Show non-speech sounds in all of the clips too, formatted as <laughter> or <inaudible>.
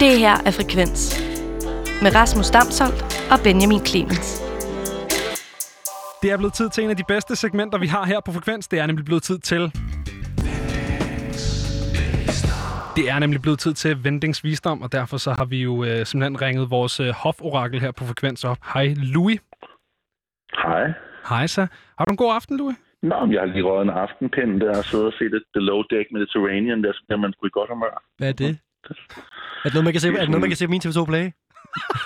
Det her er Frekvens. Med Rasmus Damsholdt og Benjamin Clemens. Det er blevet tid til en af de bedste segmenter, vi har her på Frekvens. Det er nemlig blevet tid til... Det er nemlig blevet tid til Vendings Visdom, og derfor så har vi jo øh, simpelthen ringet vores øh, hoforakel her på Frekvens op. Hej, Louis. Hej. Hej, så. Har du en god aften, Louis? Nå, men jeg har lige røget en aftenpind der og siddet og set et The Low Deck Mediterranean, der så bliver man sgu i godt humør. Hvad er det? Er det noget, man kan se, er det noget, man kan se på min TV2 Play?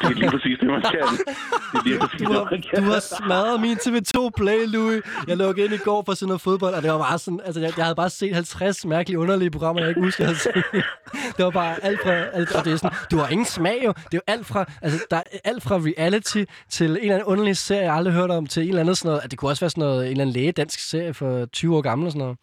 Det er lige præcis det, man kan. Det er lige præcis Du det, har, man kan. du har smadret min TV2 Play, Louis. Jeg lukkede ind i går for sådan noget fodbold, og det var bare sådan... Altså, jeg, jeg havde bare set 50 mærkelige, underlige programmer, jeg ikke husker, jeg set. Det var bare alt fra... Alt, og det er sådan, du har ingen smag, jo. Det er jo alt fra, altså, der er alt fra reality til en eller anden underlig serie, jeg aldrig hørt om, til en eller anden sådan noget... at Det kunne også være sådan noget, en eller anden lægedansk serie for 20 år gammel og sådan noget.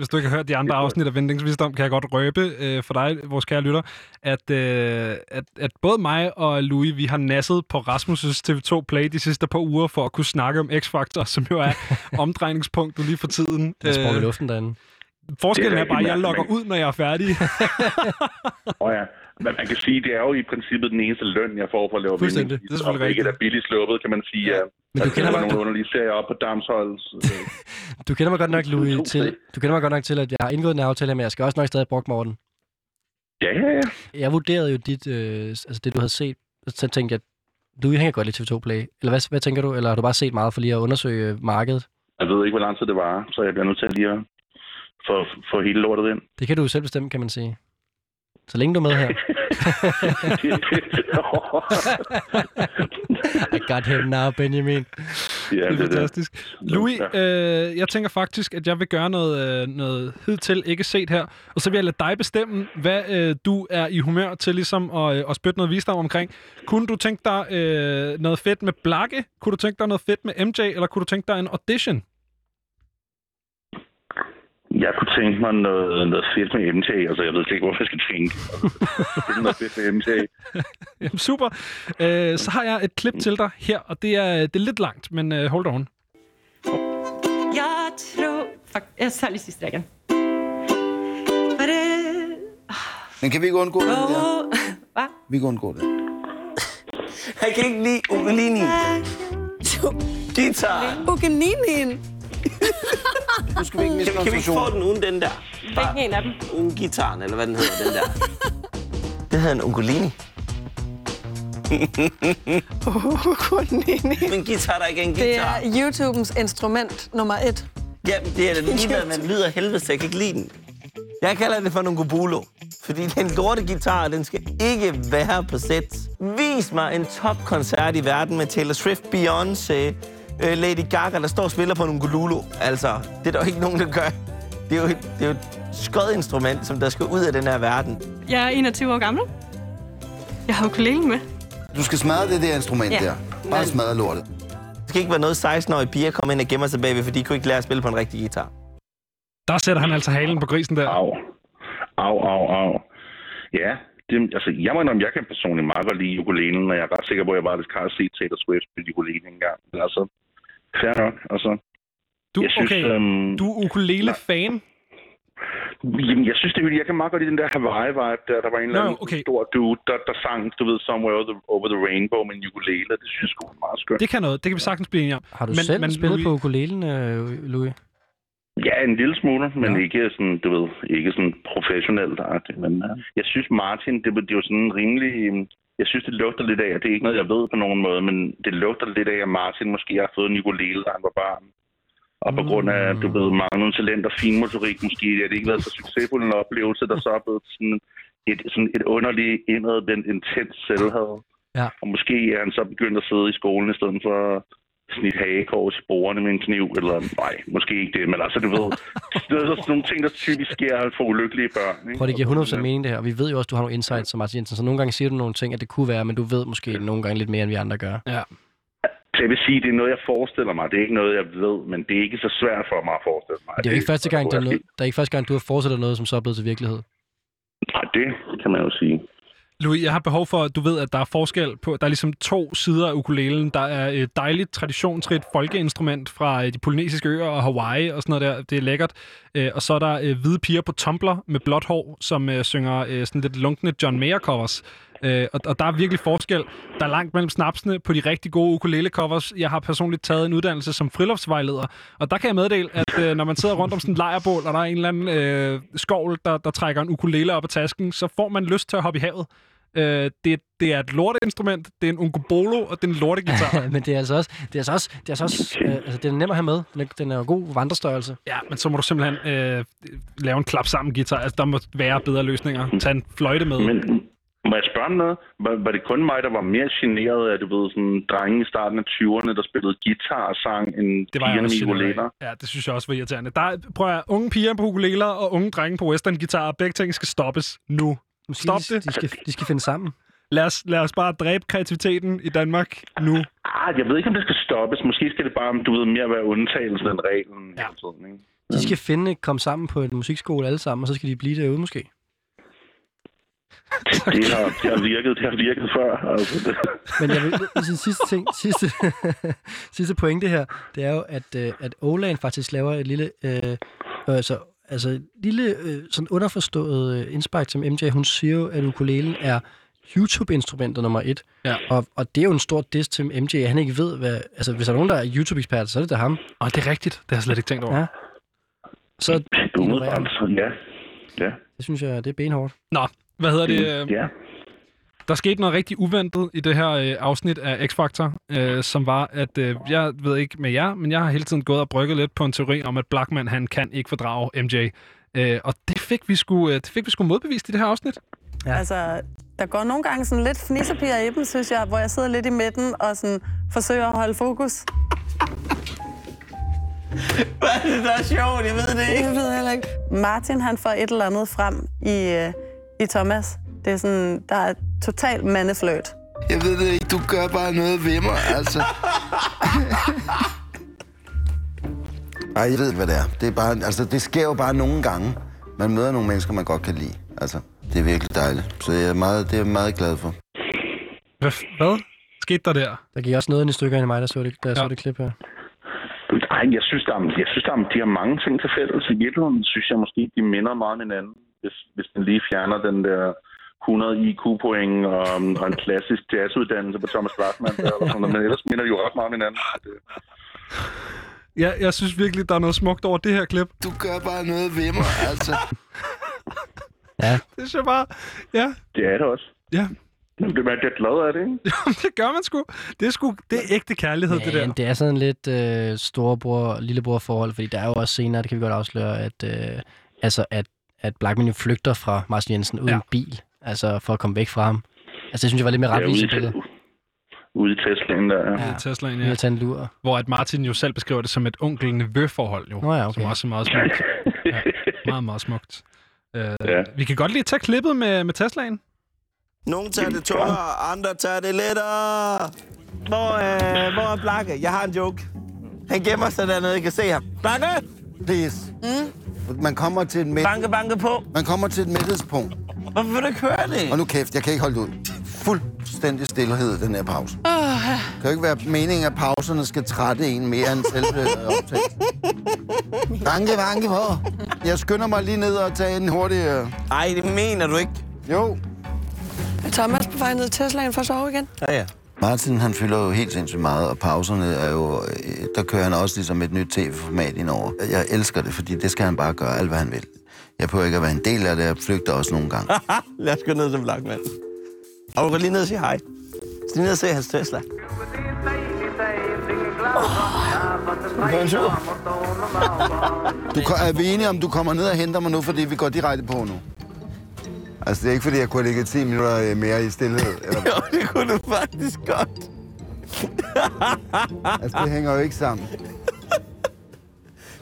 Hvis du ikke har hørt de andre afsnit af Vendings Visdom, kan jeg godt røbe øh, for dig, vores kære lytter, at, øh, at, at både mig og Louis, vi har nasset på Rasmus' TV2 Play de sidste par uger for at kunne snakke om X-Factor, som jo er <laughs> omdrejningspunktet lige for tiden. Det er sprunget i Øh, luften derinde. Forskellen Det er er bare, at jeg logger ud, når jeg er færdig. <laughs> Og ja, men man kan sige, det er jo i princippet den eneste løn, jeg får for at lave Fuldstændig. Det er selvfølgelig rigtigt. er billigt sluppet, kan man sige. Ja. Men du kender kommer mig- nogle underlige serier op på Damsholds. <laughs> Du kender mig godt nok, Louis, TV2 til, du kender mig godt nok til, at jeg har indgået en aftale, men jeg skal også nok stadig bruge Morten. Ja, ja, ja. Jeg vurderede jo dit, øh, altså det, du havde set, så tænkte jeg, du hænger godt lidt TV2 Play. Eller hvad, hvad tænker du? Eller har du bare set meget for lige at undersøge øh, markedet? Jeg ved ikke, hvor lang tid det var, så jeg bliver nødt til at lige at få, få hele lortet ind. Det kan du jo selv bestemme, kan man sige. Så længe du er med her. <laughs> <laughs> I got him now, Benjamin. ja, Det er det. fantastisk. Louis, øh, jeg tænker faktisk, at jeg vil gøre noget, øh, noget hidtil ikke set her, og så vil jeg lade dig bestemme, hvad øh, du er i humør til ligesom at, øh, at spytte noget visdom omkring. Kunne du tænke dig øh, noget fedt med Blakke? Kunne du tænke dig noget fedt med MJ? Eller kunne du tænke dig en audition? Jeg kunne tænke mig noget, noget fedt med MJ. Altså, jeg ved ikke, hvorfor jeg skal tænke. det er noget fedt med MJ. <laughs> Jamen, super. Øh, så har jeg et klip til dig her, og det er, det er lidt langt, men øh, hold on. Jeg tror faktisk... Jeg tager lige sidste igen. Men kan vi ikke undgå det der? Hvad? Vi kan undgå det. <laughs> Jeg kan ikke lide ukulini. Guitar. Ugeninien. <laughs> Nu skal vi ikke miste Kan, kan vi ikke få den uden den der? Hvilken en af dem? Uden gitaren, eller hvad den hedder, den der. Det hedder en ukulini. Ugeninien. Men guitar der ikke er en Det guitar. er YouTubens instrument nummer et. Ja, det er da lige med, man lyder helvede, så jeg kan ikke lide den. Jeg kalder det for en gubulo. Fordi den lorte guitar, den skal ikke være på sæt. Vis mig en topkoncert i verden med Taylor Swift, Beyoncé, øh, Lady Gaga, der står og spiller på en ukulele. Altså, det er der jo ikke nogen, der gør. Det er jo, et- det er jo et skødt instrument, som der skal ud af den her verden. Jeg er 21 år gammel. Jeg har ukulele med. Du skal smadre det der instrument Ja. der. Bare smadre lortet. Det skal ikke være noget 16-årige piger kommer ind og gemmer sig bagved, for de kunne ikke lære at spille på en rigtig guitar. Der sætter han altså halen på grisen der. Au. Au, au, au. Ja, det, altså, jeg må indrømme, jeg kan personligt meget godt lide ukulelen, og jeg er ret sikker på, at jeg bare har set Taylor Swift spille ukulele engang. Men altså, fair nok. Altså, Du, jeg synes, okay, øhm, du er ukulele-fan. Jamen, jeg synes, det er fordi, jeg kan meget godt lide den der Hawaii-vibe, der, der var en eller anden okay. stor dude, der, der sang, du ved, Somewhere over the, over the Rainbow med en ukulele. Det synes jeg sgu er meget skønt. Det kan noget. Det kan vi sagtens blive enige om. Har du men, selv men, spillet Louis- på ukulelen, øh, Louis? Ja, en lille smule, men Ja. ikke sådan, du ved, ikke sådan professionelt. agtigt, Men uh, jeg synes, Martin, det, det er jo sådan rimelig... øhm, Jeg synes, det lugter lidt af, det er ikke noget, jeg ved på nogen måde, men det lugter lidt af, at Martin måske har fået en ukulele, da han var barn. Og på grund af, du ved, manglende talent og finmotorik, måske er det ikke været så succesfuld en oplevelse, der så er blevet sådan et, sådan et underligt indadvendt, intens selvhed. Ja. Og måske er han så begyndt at sidde i skolen i stedet for snit hagekors i bordene med en kniv, eller nej, måske ikke det, men altså, du ved, <laughs> det er sådan nogle ting, der typisk sker for ulykkelige børn. Ikke? Prøv, det giver 100% mening det her, og vi ved jo også, at du har nogle insights som Martin Jensen, så nogle gange siger du nogle ting, at det kunne være, men du ved måske nogle gange lidt mere, end vi andre gør. Ja. Så jeg vil sige, det er noget, jeg forestiller mig. Det er ikke noget, jeg ved, men det er ikke så svært for mig at forestille mig. Det er jo ikke første gang, det er, noget, det er ikke første gang, du har forestillet noget, som så er blevet til virkelighed. Nej, det kan man jo sige. Louis, jeg har behov for, at du ved, at der er forskel på, der er ligesom to sider af ukulelen. Der er et dejligt, traditionsrigt folkeinstrument fra øh, de polynesiske øer og Hawaii og sådan noget der. Det er lækkert. Øh, og så er der øh, hvide piger på Tumblr med blåt hår, som synger sådan lidt lunkne John Mayer covers. Øh, og, og der er virkelig forskel. Der er langt mellem snapsene på de rigtig gode ukulele-covers. Jeg har personligt taget en uddannelse som friluftsvejleder, og der kan jeg meddele, at øh, når man sidder rundt om sådan en lejrbål, og der er en eller anden øh, skovl, der, der trækker en ukulele op af tasken, så får man lyst til at hoppe i havet. Øh, det, det er et lorteinstrument, det er en ungobolo, og det er en lortegitar. <laughs> Men det er altså også, det er altså også, det er altså også øh, altså, det er nem at have med. Den er, den er jo god vandrestørrelse. Ja, men så må du simpelthen øh, lave en klap sammen guitar. Altså, der må være bedre løsninger. Tag en fløjte med. Men må jeg spørge noget? Var, var det kun mig, der var mere generet af, du ved, sådan drenge i starten af 20'erne, der spillede guitar og sang, end Det var pigerne med ukuleler? Ja, det synes jeg også var irriterende. Der er, prøv at, unge piger på ukuleler og unge drenge på western guitar, begge ting skal stoppes nu. Måske Stop de, det. De skal, de skal finde sammen. Lad os, lad os bare dræbe kreativiteten i Danmark nu. Ah, jeg ved ikke, om det skal stoppes. Måske skal det bare, du ved, mere være undtagelsen end reglen. Ja. Tiden, ikke? De skal finde, komme sammen på en musikskole alle sammen, og så skal de blive derude måske. Det har, det har virket, det har virket før. Altså, det. Men jeg vil, sige, sidste ting, sidste, sidste pointe her, det er jo, at, øh, at Olan faktisk laver et lille, øh, altså, altså et lille øh, sådan underforstået øh, indspark til MJ. Hun siger jo, at ukulelen er YouTube-instrumentet nummer et. Ja. Og, og det er jo en stor diss til MJ, at han ikke ved, hvad... Altså, hvis der er nogen, der er YouTube-ekspert, så er det da ham. Og det er rigtigt. Det har jeg slet ikke tænkt over. Ja. Så. Umiddelbart, ja. ja. Det synes jeg, det er benhårdt. Nå, hvad hedder det? Ja. Der skete noget rigtig uventet i det her øh, afsnit af X-Factor, øh, som var, at øh, jeg ved ikke med jer, men jeg har hele tiden gået og brygget lidt på en teori om, at Blackman han kan ikke fordrage MJ. Øh, og det fik vi sgu, øh, det fik vi sgu modbevist i det her afsnit. Ja. Altså, der går nogle gange sådan lidt fnissepiger i dem, synes jeg, hvor jeg sidder lidt i midten og sådan forsøger at holde fokus. <laughs> Hvad er det, der er sjovt? Jeg ved det ikke. Jeg ved heller ikke. Martin, han får et eller andet frem i, øh, i Thomas. Det er sådan, der er total mandefløjt. Jeg ved det ikke, du gør bare noget ved mig, altså. Ej, jeg ved, hvad det er. Det, er bare, altså, det sker jo bare nogle gange. Man møder nogle mennesker, man godt kan lide. Altså, det er virkelig dejligt. Så jeg er meget, det er jeg meget glad for. Hvad? hvad? Skete der der? Der gik også noget ind i stykker ind i mig, der så det, der ja. Ja. så det klip her. Ej, jeg synes, der er, jeg synes, der er, de har mange ting til fælles. I virkeligheden synes jeg måske, de minder meget om hinanden, hvis, hvis man lige fjerner den der 100 IQ-point og, og en klassisk jazzuddannelse på Thomas Blackman. Eller sådan noget. Men ellers minder de jo ret meget om hinanden. Det, Ja, jeg synes virkelig, der er noget smukt over det her klip. Du gør bare noget ved mig, altså. Ja. Det synes jeg bare... Ja, det er det også. ja. Jamen, det er man bliver glad af det, ikke? <laughs> Jamen, det gør man sgu. Det er sgu... Det er ægte kærlighed, det der. Men det er sådan lidt øh, storebror lillebror forhold, fordi der er jo også senere, det kan vi godt afsløre, at, øh, altså, at, at Blackman jo flygter fra Martin Jensen uden Ja. ja. bil, altså for at komme væk fra ham. Altså, det synes jeg var lidt mere Ja, ude, retvisende i, billede. ude i Teslaen der, ja. Ja. Teslaen, Ja. ja. at tage en lur. Hvor at Martin jo selv beskriver det som et onkel-nevø-forhold, jo. Nå ja, okay. Som også er meget smukt. <laughs> Ja, meget, meget smukt. Uh, Ja. Vi kan godt lige tage klippet med, med Teslaen. Nogle tager det tungere, andre tager det lettere. Hvor, øh, hvor er Blakke? Jeg har en joke. Han gemmer sig dernede, I kan se ham. Blakke! Please. Mm. Man kommer til et midt... Banke, banke på. Man kommer til et middelspunkt. Hvorfor vil du ikke høre det? Og nu kæft, jeg kan ikke holde det ud. Fuldstændig stillhed, den her pause. Oh. Det kan jo ikke være meningen, at pauserne skal trætte en mere end selve øh, optagelsen. Banke, banke på. Jeg skynder mig lige ned og tage en hurtig... Øh... Ej, det mener du ikke. Jo. Er Thomas på vej ned til Teslaen for at sove igen? Ja, ja. Martin, han fylder jo helt sindssygt meget, og pauserne er jo... øh, Der kører han også ligesom et nyt tv-format indover. Jeg elsker det, fordi det skal han bare gøre alt, hvad han vil. Jeg prøver ikke at være en del af det, jeg flygter også nogle gange. <laughs> Lad os gå ned til Blackman. Og du går lige ned og sige hej. Så lige ned og se hans Tesla. Du ko- er vi enige om, du kommer ned og henter mig nu, fordi vi går direkte på nu? Altså, det er ikke, fordi jeg kunne ligge 10 minutter øh, mere i stillhed. <laughs> Eller... Jo, det kunne du faktisk godt. Altså, det hænger jo ikke sammen.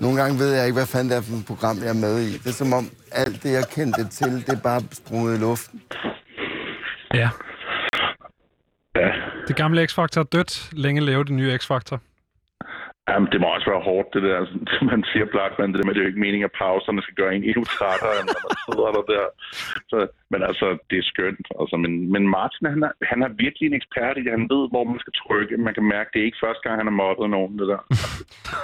Nogle gange ved jeg ikke, hvad fanden det er for et program, jeg er med i. Det er som om, alt det, jeg kendte til, det er bare sprunget i luften. Ja. Ja. Det gamle X-Factor er dødt. Længe leve det nye X-Factor. Jamen, det må også være hårdt, det der. Altså, <laughs> man siger Blackman, det der med, det er jo ikke meningen, at pauserne skal gøre en endnu trættere, end når man sidder der der. Så, men altså, det er skønt. Altså, men, men Martin, han er, han er virkelig en ekspert i det. Han ved, hvor man skal trykke. Man kan mærke, det er ikke første gang, han har mobbet nogen, det der.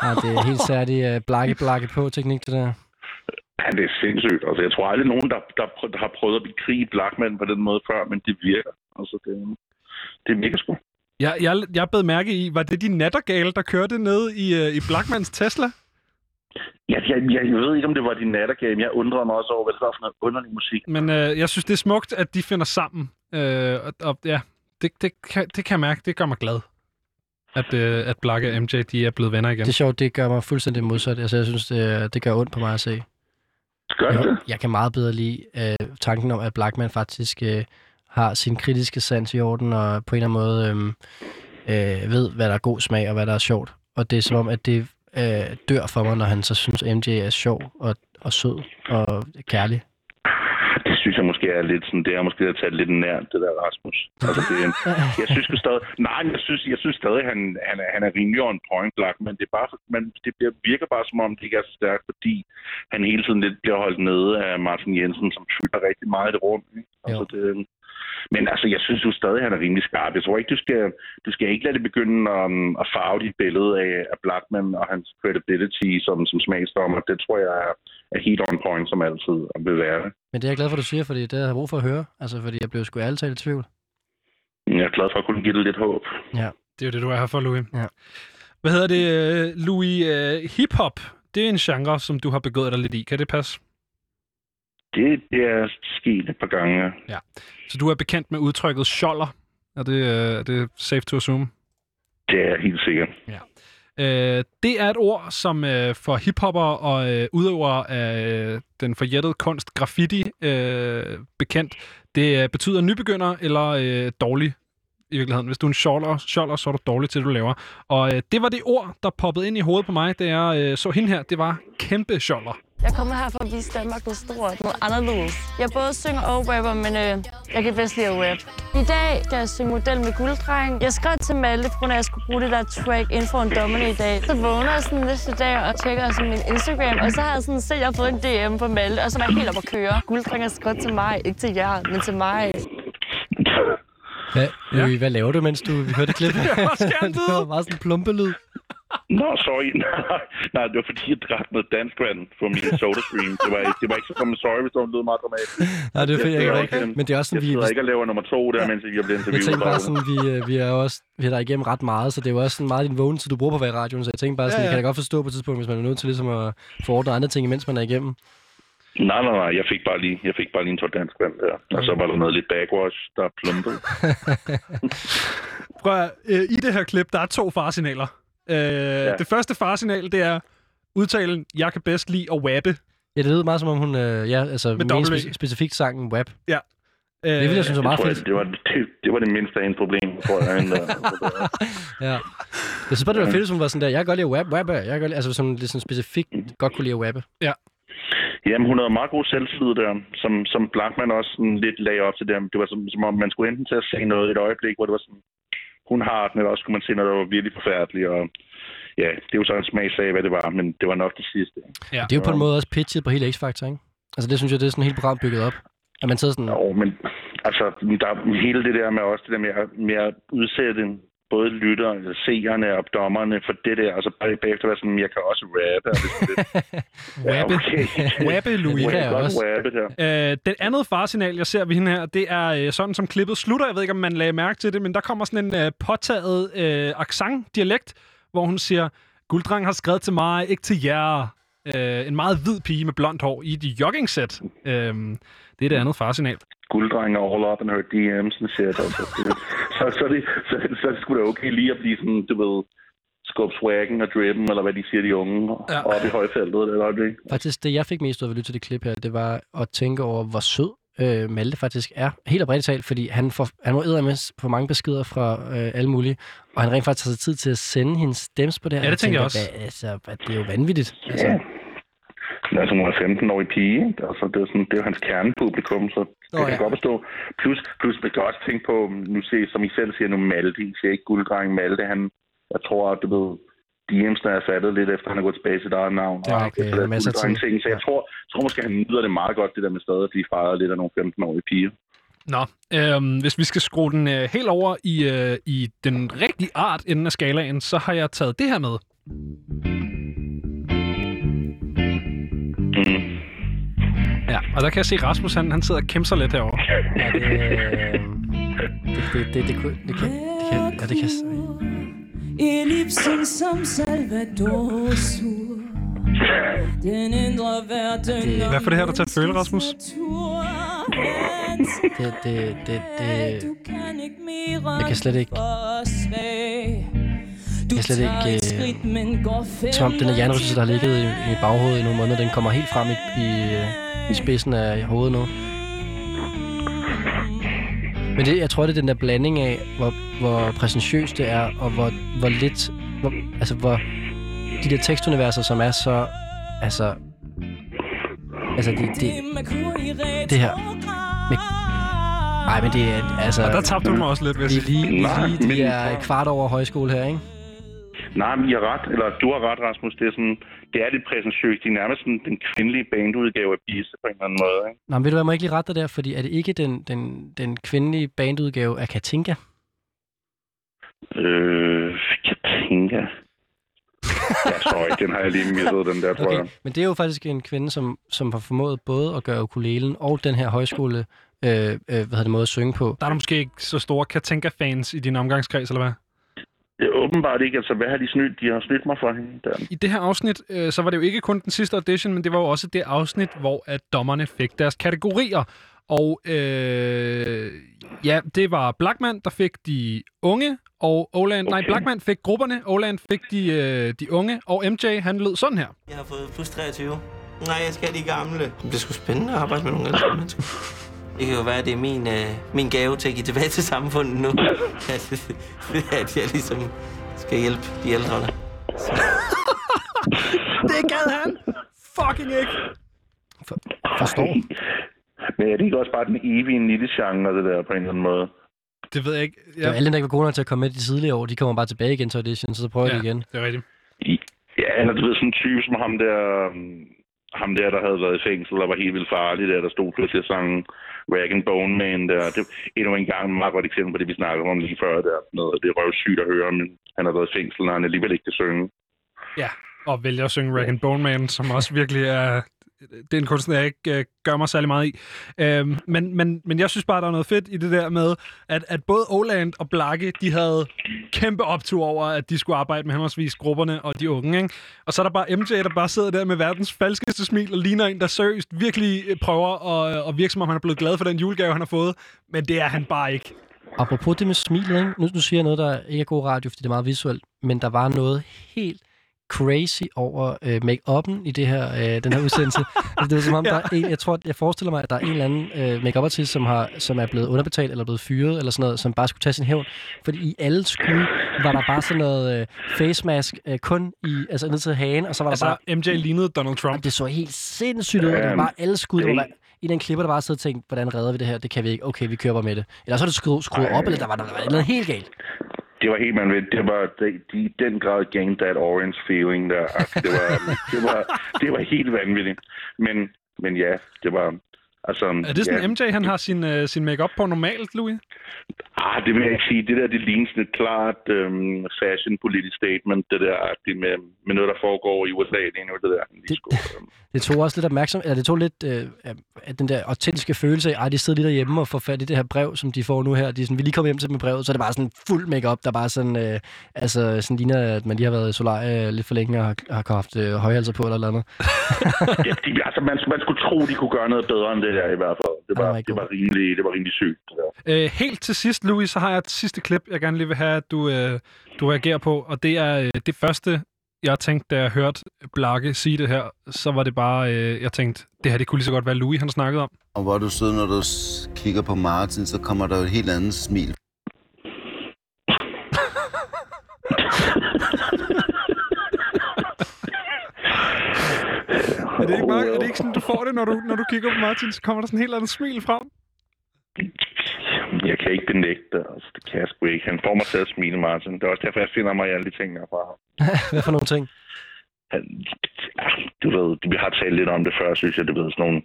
Ja, det er helt særligt uh, blakke, blakke på teknik, det der. Ja, det er sindssygt. Altså, jeg tror aldrig nogen, der, der, der har prøvet at bekrig Blackman på den måde før, men det virker. Altså, det, det er mega sgu. Jeg, jeg, jeg bed mærke i, var det de nattergale, der kørte ned i, øh, i Blackmans Tesla? Jeg, jeg, jeg, jeg ved ikke, om det var din nattergame. Jeg undrede mig også over, hvad det var for noget underlig musik. Men øh, jeg synes, det er smukt, at de finder sammen. Øh, og, og ja, det, det, kan, det kan jeg mærke. Det gør mig glad. At, øh, at Black og MJ, de er blevet venner igen. Det er sjovt, det gør mig fuldstændig modsat. Altså, jeg synes, det, det gør ondt på mig at se. Gør det? Jeg, jeg kan meget bedre lide øh, tanken om, at Blackman faktisk øh, har sin kritiske sans i orden, og på en eller anden måde øh, øh, ved, hvad der er god smag, og hvad der er sjovt. Og det er som om, at det øh, dør for mig, når han så synes, MJ er sjov og, og sød og kærlig. Det synes jeg måske er lidt sådan, det er måske at tage lidt nær, det der Rasmus. Altså, det, <laughs> jeg synes jo stadig, nej, jeg synes, jeg synes stadig, han, han, er, han er rimelig on point black, men det, er bare, men det bliver, virker bare som om, det ikke er så stærkt, fordi han hele tiden lidt bliver holdt nede af Martin Jensen, som fylder rigtig meget i det rum. Ikke? Altså, det, men altså, jeg synes jo stadig, at han er rimelig skarp. Jeg tror ikke, du skal, du skal ikke lade det begynde um, at farve dit billede af, af Blackman og hans credibility som, som smagsdommer. Det tror jeg er, er helt on point, som altid vil være det. Men det er jeg glad for, du siger, fordi det har jeg brug for at høre. Altså, fordi jeg blev sgu ærligt talt i tvivl. Jeg er glad for at kunne give det lidt håb. Ja. Det er jo det, du er her for, Louis. Ja. Hvad hedder det, øh, Louis? Øh, hip-hop, det er en genre, som du har begået dig lidt i. Kan det passe? Det, det er sket et par gange. Ja. Så du er bekendt med udtrykket sjoller? Er det, øh, er det safe to assume? Det er helt sikkert. Ja. Øh, det er et ord, som øh, for hiphopper og øh, udøvere af øh, den forjættede kunst graffiti øh, bekendt. Det øh, betyder nybegynder eller øh, dårlig i virkeligheden. Hvis du er en sjoller, sjoller, så er du dårlig til det, du laver. Og øh, det var det ord, der poppede ind i hovedet på mig, da jeg øh, så hende her. Det var kæmpe sjoller. Jeg kommer her for at vise Danmark noget stort, noget anderledes. Jeg både synger og rapper, men øh, jeg kan bedst lide at rap. I dag skal jeg synge model med gulddreng. Jeg skrev til Malte, på grund af, at jeg skulle bruge det der track inden for en dommerne i dag. Så vågner jeg sådan næste dag og tjekker sådan min Instagram, og så har jeg sådan set, at jeg har fået en DM fra Malte, og så var jeg helt op at køre. Gulddreng er skrevet til mig, ikke til jer, men til mig. Hvad, ja. hvad laver du, mens du hørte klippet? <laughs> <laughs> Det var meget sådan en plumpelyd. Nå, sorry. <laughs> Nej, nej, det var fordi, jeg drak noget dansk vand for min soda stream. Det var, ikke- det var ikke så kommet sorry, hvis det var lyder meget dramatisk. Nej, det er fedt, jeg sidder ikke Men det er også sådan, Jeg vi... sidder ikke og laver nummer to der, mens jeg bliver Jeg interviewet. tænker bare derovre. sådan, vi, øh, vi er også vi er der igennem ret meget, så det er jo også sådan meget din vågen, så du bruger på at være i radioen, så jeg tænker bare sådan, Ja, ja, ja. jeg kan da godt forstå på et tidspunkt, hvis man er nødt til ligesom at forordne andre ting, imens man er igennem. Nej, nej, nej. Jeg fik bare lige, jeg fik bare lige en tår dansk vand der. Og så var der noget lidt backwash, der plumpede. <laughs> Prøv at, øh, I det her klip, der er to farsignaler. Øh, ja. Det første farsignal, det er udtalen, jeg kan bedst lide at wabbe. Ja, det lyder meget som om hun, øh, ja, altså Med mere spe- specifikt sangen WAP. Ja. Øh, Det vil jeg synes er meget fedt. det, var, det, det var det mindste af en problem, tror jeg. end, øh, <laughs> Ja. Jeg synes bare, det var fedt, hvis hun var sådan der, jeg kan godt lide at WAP, WAP, jeg kan godt lide, altså sådan lidt sådan specifikt godt kunne lide at WAP'e. Ja. Jamen, hun havde meget god selvtillid der, som, som Blankman også sådan lidt lagde op til det. Det var som, som om, man skulle enten til at se noget i et øjeblik, hvor det var sådan, hun har den, eller også skulle man se noget, der var virkelig forfærdeligt. Og ja, det er jo så en smagsag, hvad det var, men det var nok det sidste. Ja. Det er jo på en måde også pitchet på hele X-Factor, ikke? Altså det synes jeg, det er sådan helt program bygget op. At man sidder sådan, Jo, men altså, der er hele det der med også det der med at, med at udsætte både lytterne, seerne og dommerne for det der, og så bare bagefter være sådan, jeg kan også rappe. Og det, <laughs> Wabbe. okay. <laughs> Wabbe, Louis. Jeg kan også. rappe der. Øh, den andet farsignal, jeg ser ved hende her, det er øh, sådan, som klippet slutter. Jeg ved ikke, om man lagde mærke til det, men der kommer sådan en øh, påtaget øh, accent-dialekt, hvor hun siger, Gulddreng har skrevet til mig, ikke til jer. Øh, en meget hvid pige med blondt hår i et jogging-sæt. Øh, det er det andet farsignal. gulddrenge all up and her DM's and shit. Altså, det, så, så, det, så, så er det okay lige at blive sådan, du ved, skub swaggen og drippen, eller hvad de siger, de unge, Ja. oppe i højfeltet. Det er øjeblik. faktisk det, jeg fik mest ud af at lytte til det klip her, det var at tænke over, hvor sød øh, Malte faktisk er. Helt oprigtigt talt, fordi han får, han må med på mange beskeder fra øh, alle mulige, og han rent faktisk tager sig tid til at sende hendes stems på det her. Ja, det tænker jeg tænker, også. Hvad, altså, hvad, det er jo vanvittigt. Altså, Ja. Men Altså, hun er 15-årig pige, ikke? Altså, det er, sådan, det er jo hans kernepublikum, så det Nå, kan ja. godt forstå. Plus, plus, man kan også tænke på, nu se, som I selv siger nu, Malte, I siger ikke gulddreng Malte, han, jeg tror, at du ved, DM's er fattet lidt efter, han er gået tilbage til eget navn. Ja, og okay, efter masser af ting. Så jeg tror, jeg tror måske, han nyder det meget godt, det der med stadig at blive fejret lidt af nogle 15-årige piger. Nå, øhm, hvis vi skal skrue den øh, helt over i, øh, i den rigtige art enden af skalaen, så har jeg taget det her med. Mm. Ja, og der kan jeg se Rasmus, han, han sidder og kæmper sig lidt herovre. ja, det, øh, Det, det, det, det, kunne- det, kan, det kan, ja, det kan, Ellipsen som Salvador sur Den indre verden Hvad får det her til at føle, Rasmus? det, det, det, det, jeg kan slet ikke, for jeg kan slet tager et ikke, øh, som om den her hjernerystelse, der har ligget i, i mit baghoved i nogle måneder, den kommer helt frem i, i, øh, i spidsen af hovedet nu. Men det, jeg tror, det er den der blanding af, hvor, hvor præsentøst det er, og hvor, hvor lidt... Hvor, altså, hvor de der tekstuniverser, som er så... Altså... Altså, det, det, det her... Med, nej, men det er... Altså, Og der tabte du mig også lidt, er sige. lige, Nej, lige, de er kvart over højskole her, ikke? Nej, men I har ret, eller du har ret, Rasmus. Det er, sådan, det er lidt præsentøst. De er nærmest sådan, den kvindelige bandudgave af Bise på en eller anden måde. Ikke? Nå, men ved du hvad, jeg må ikke lige rette dig der, fordi er det ikke den, den, den kvindelige bandudgave af Katinka? Øh, Katinka. Ja, sorry, den har jeg lige misset, den der, tror Okay, jeg. men det er jo faktisk en kvinde, som, som har formået både at gøre ukulelen og den her højskole, øh, øh, hvad hedder det, måde at synge på. Der er der måske ikke så store Katinka-fans i din omgangskreds, eller hvad? Det er åbenbart ikke. Altså, hvad har de snydt? De har snydt mig for hende. Der. I det her afsnit, øh, så var det jo ikke kun den sidste audition, men det var jo også det afsnit, hvor at dommerne fik deres kategorier. Og øh, ja, det var Blackman, der fik de unge, og Oland, okay. nej. Blackman fik grupperne, Oland fik de, øh, de unge, og MJ, han lød sådan her. Jeg har fået plus 23. Nej, jeg skal have de gamle. Det er sgu spændende at arbejde med nogle ældre mennesker. <laughs> Det kan jo være, at det er min, øh, min gave til at give tilbage til samfundet nu. <laughs> At, at jeg ligesom skal hjælpe de ældre. <laughs> Det gad han fucking ikke. For, forstår. Men er det ikke også bare den evige niche-genre, det der, på en eller anden måde? Det ved jeg ikke. Ja. Alle, der ikke var gode nok til at komme med de tidligere år, de kommer bare tilbage igen til audition, så så prøver Ja, de igen. det er rigtigt. Ja, eller du ved, sådan en type som ham der, um, ham der, der havde været i fængsel og var helt vildt farlig, der, der stod pludselig og sang Rag and Bone Man der. Det er endnu en gang et meget godt eksempel på det, vi snakkede om lige før. Der. Noget, det er røvsygt at høre, men han har været i fængsel, og han alligevel ikke kan synge. Ja, og vælger at synge Rag and Bone Man, som også virkelig er... Det er en kunstner, jeg ikke øh, gør mig særlig meget i. Øhm, men, men, men jeg synes bare, der er noget fedt i det der med, at, at både Oland og Blakke, de havde kæmpe optur over, at de skulle arbejde med henholdsvis grupperne og de unge. Ikke? Og så er der bare MJ, der bare sidder der med verdens falskeste smil og ligner en, der seriøst virkelig øh, prøver at, øh, at virke, som om han er blevet glad for den julegave, han har fået. Men det er han bare ikke. Apropos det med smilet, ikke? Nu, nu siger jeg noget, der ikke er god radio, fordi det er meget visuelt, men der var noget helt crazy over øh, make-up'en i det her, øh, den her udsendelse. <laughs> altså, det var som om, der er en, jeg tror, jeg forestiller mig, at der er en eller anden øh, make artist som, har, som er blevet underbetalt eller blevet fyret, eller sådan noget, som bare skulle tage sin hævn. Fordi i alle skud var der bare sådan noget øh, face mask, øh, kun i, altså ned til hagen, og så var der Altså, bare... MJ lignede Donald Trump. Det så helt sindssygt ud, og det var bare alle skud, der var en af klipper, der bare sidder og tænkte, hvordan redder vi det her? Det kan vi ikke. Okay, vi kører bare med det. Eller så er det skruet, skruet op, eller der var, der var noget helt galt. Det var helt vanvittigt. Det var de, de, i den grad gained that orange feeling der. Altså, det, var, det, var, det var helt vanvittigt. Men, men ja, det var... Altså, Er det sådan, ja, MJ han har sin, øh, sin make-up på normalt, Louis? Ah, det vil jeg ikke sige. Det der, det ligner sådan et klart øhm, fashion-politisk statement, det der det med, med noget, der foregår i USA lige nu, det der. Det, det tog også lidt opmærksom, eller det tog lidt øh, at den der autentiske følelse af, at de sidder lige derhjemme og får fat i det her brev, som de får nu her. De er sådan, vi er lige kommet hjem til med brevet, så er det bare sådan fuld makeup, der bare sådan, øh, altså sådan ligner, at man lige har været i solarie lidt for længe og har, har haft øh, højhalser på eller, andet. ja, de, altså, man, man skulle tro, de kunne gøre noget bedre end det der i hvert fald. Det var, det var, rimelig, det var rimelig sygt. Der. Øh, helt til sidst, Louis, så har jeg et sidste klip, jeg gerne lige vil have, at du, øh, du reagerer på. Og det er øh, det første, jeg tænkte, da jeg hørte Blakke sige det her, så var det bare, øh, jeg tænkte, det her det kunne lige så godt være Louis, han snakkede om. Og hvor du sidder, når du kigger på Martin, så kommer der et helt andet smil. Det bare, er det ikke sådan, du får det, når du, når du kigger på Martin, så kommer der sådan en helt andet smil frem? Jeg kan ikke benægte det. Altså, det kan jeg sgu ikke. Han får mig til at smile, Martin. Det er også derfor, jeg finder mig i alle de ting, jeg fra ham. <laughs> Hvad for nogle ting? Han, ja, du ved, vi har talt lidt om det før, synes jeg. Du ved, sådan nogle...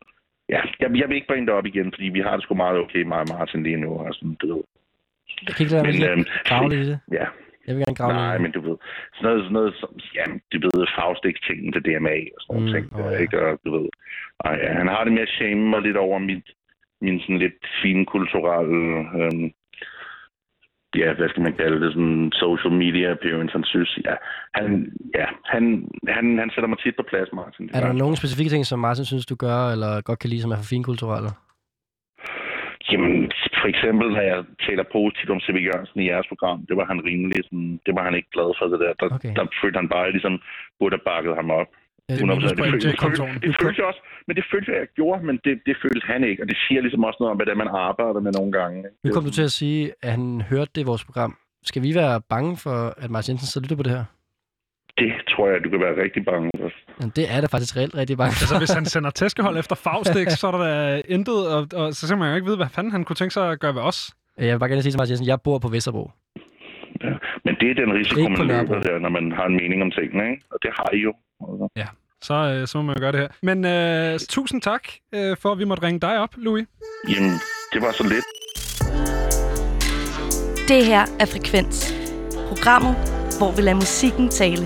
Ja, jeg, jeg vil ikke bringe det op igen, fordi vi har det sgu meget okay, mig og Martin lige nu. Og sådan, du ved. Jeg kan ikke lade mig øhm, i det. <laughs> Ja. Jeg vil gerne grave Nej, men du ved, sådan noget, sådan noget som, ja, du ved, fagstik-tingen til DMA og sådan nogle Mm, ting, der, ja. ikke? Og du ved, og, ja, han har det med at shame mig lidt over mit, min sådan lidt fine kulturelle øhm, ja, hvad skal man kalde det, sådan social media appearance. Han synes, ja, han, ja, han, han, han sætter mig tit på plads, Martin. Er der nogle specifikke ting, som Martin synes, du gør, eller godt kan lide, som er for finkulturelle? Jamen, for eksempel, når jeg taler positivt om C.V. Jørgensen i jeres program, det var han rimelig sådan, det var han ikke glad for det der. Der, okay. der følte han bare ligesom, burde have bakket ham op. det 100%. minus på det, følte, det, følte, det følte jeg også, men det følte jeg, jeg gjorde, men det, det følte han ikke. Og det siger ligesom også noget om, hvordan man arbejder med nogle gange. ikke? Nu kom du til at sige, at han hørte det i vores program. Skal vi være bange for, at Martin Jensen så lytter på det her? Det tror jeg, du kan være rigtig bange. Men det er da faktisk reelt rigtig bange for. Altså, hvis han sender tæskehold efter Faustix, så er der da intet, og, og så kan man jo ikke vide, hvad fanden han kunne tænke sig at gøre ved os. Jeg vil bare gerne sige til Martin Jensen, jeg bor på Vesterbro. Ja. Men det er den risiko, man løber der, når man har en mening om tingene. Ikke? Og det har I jo. Ja, så, øh, så må man jo gøre det her. Men øh, tusind tak, øh, for at vi måtte ringe dig op, Louis. Jamen, det var så lidt. Det her er Frekvens. Programmet, hvor vi lader musikken tale.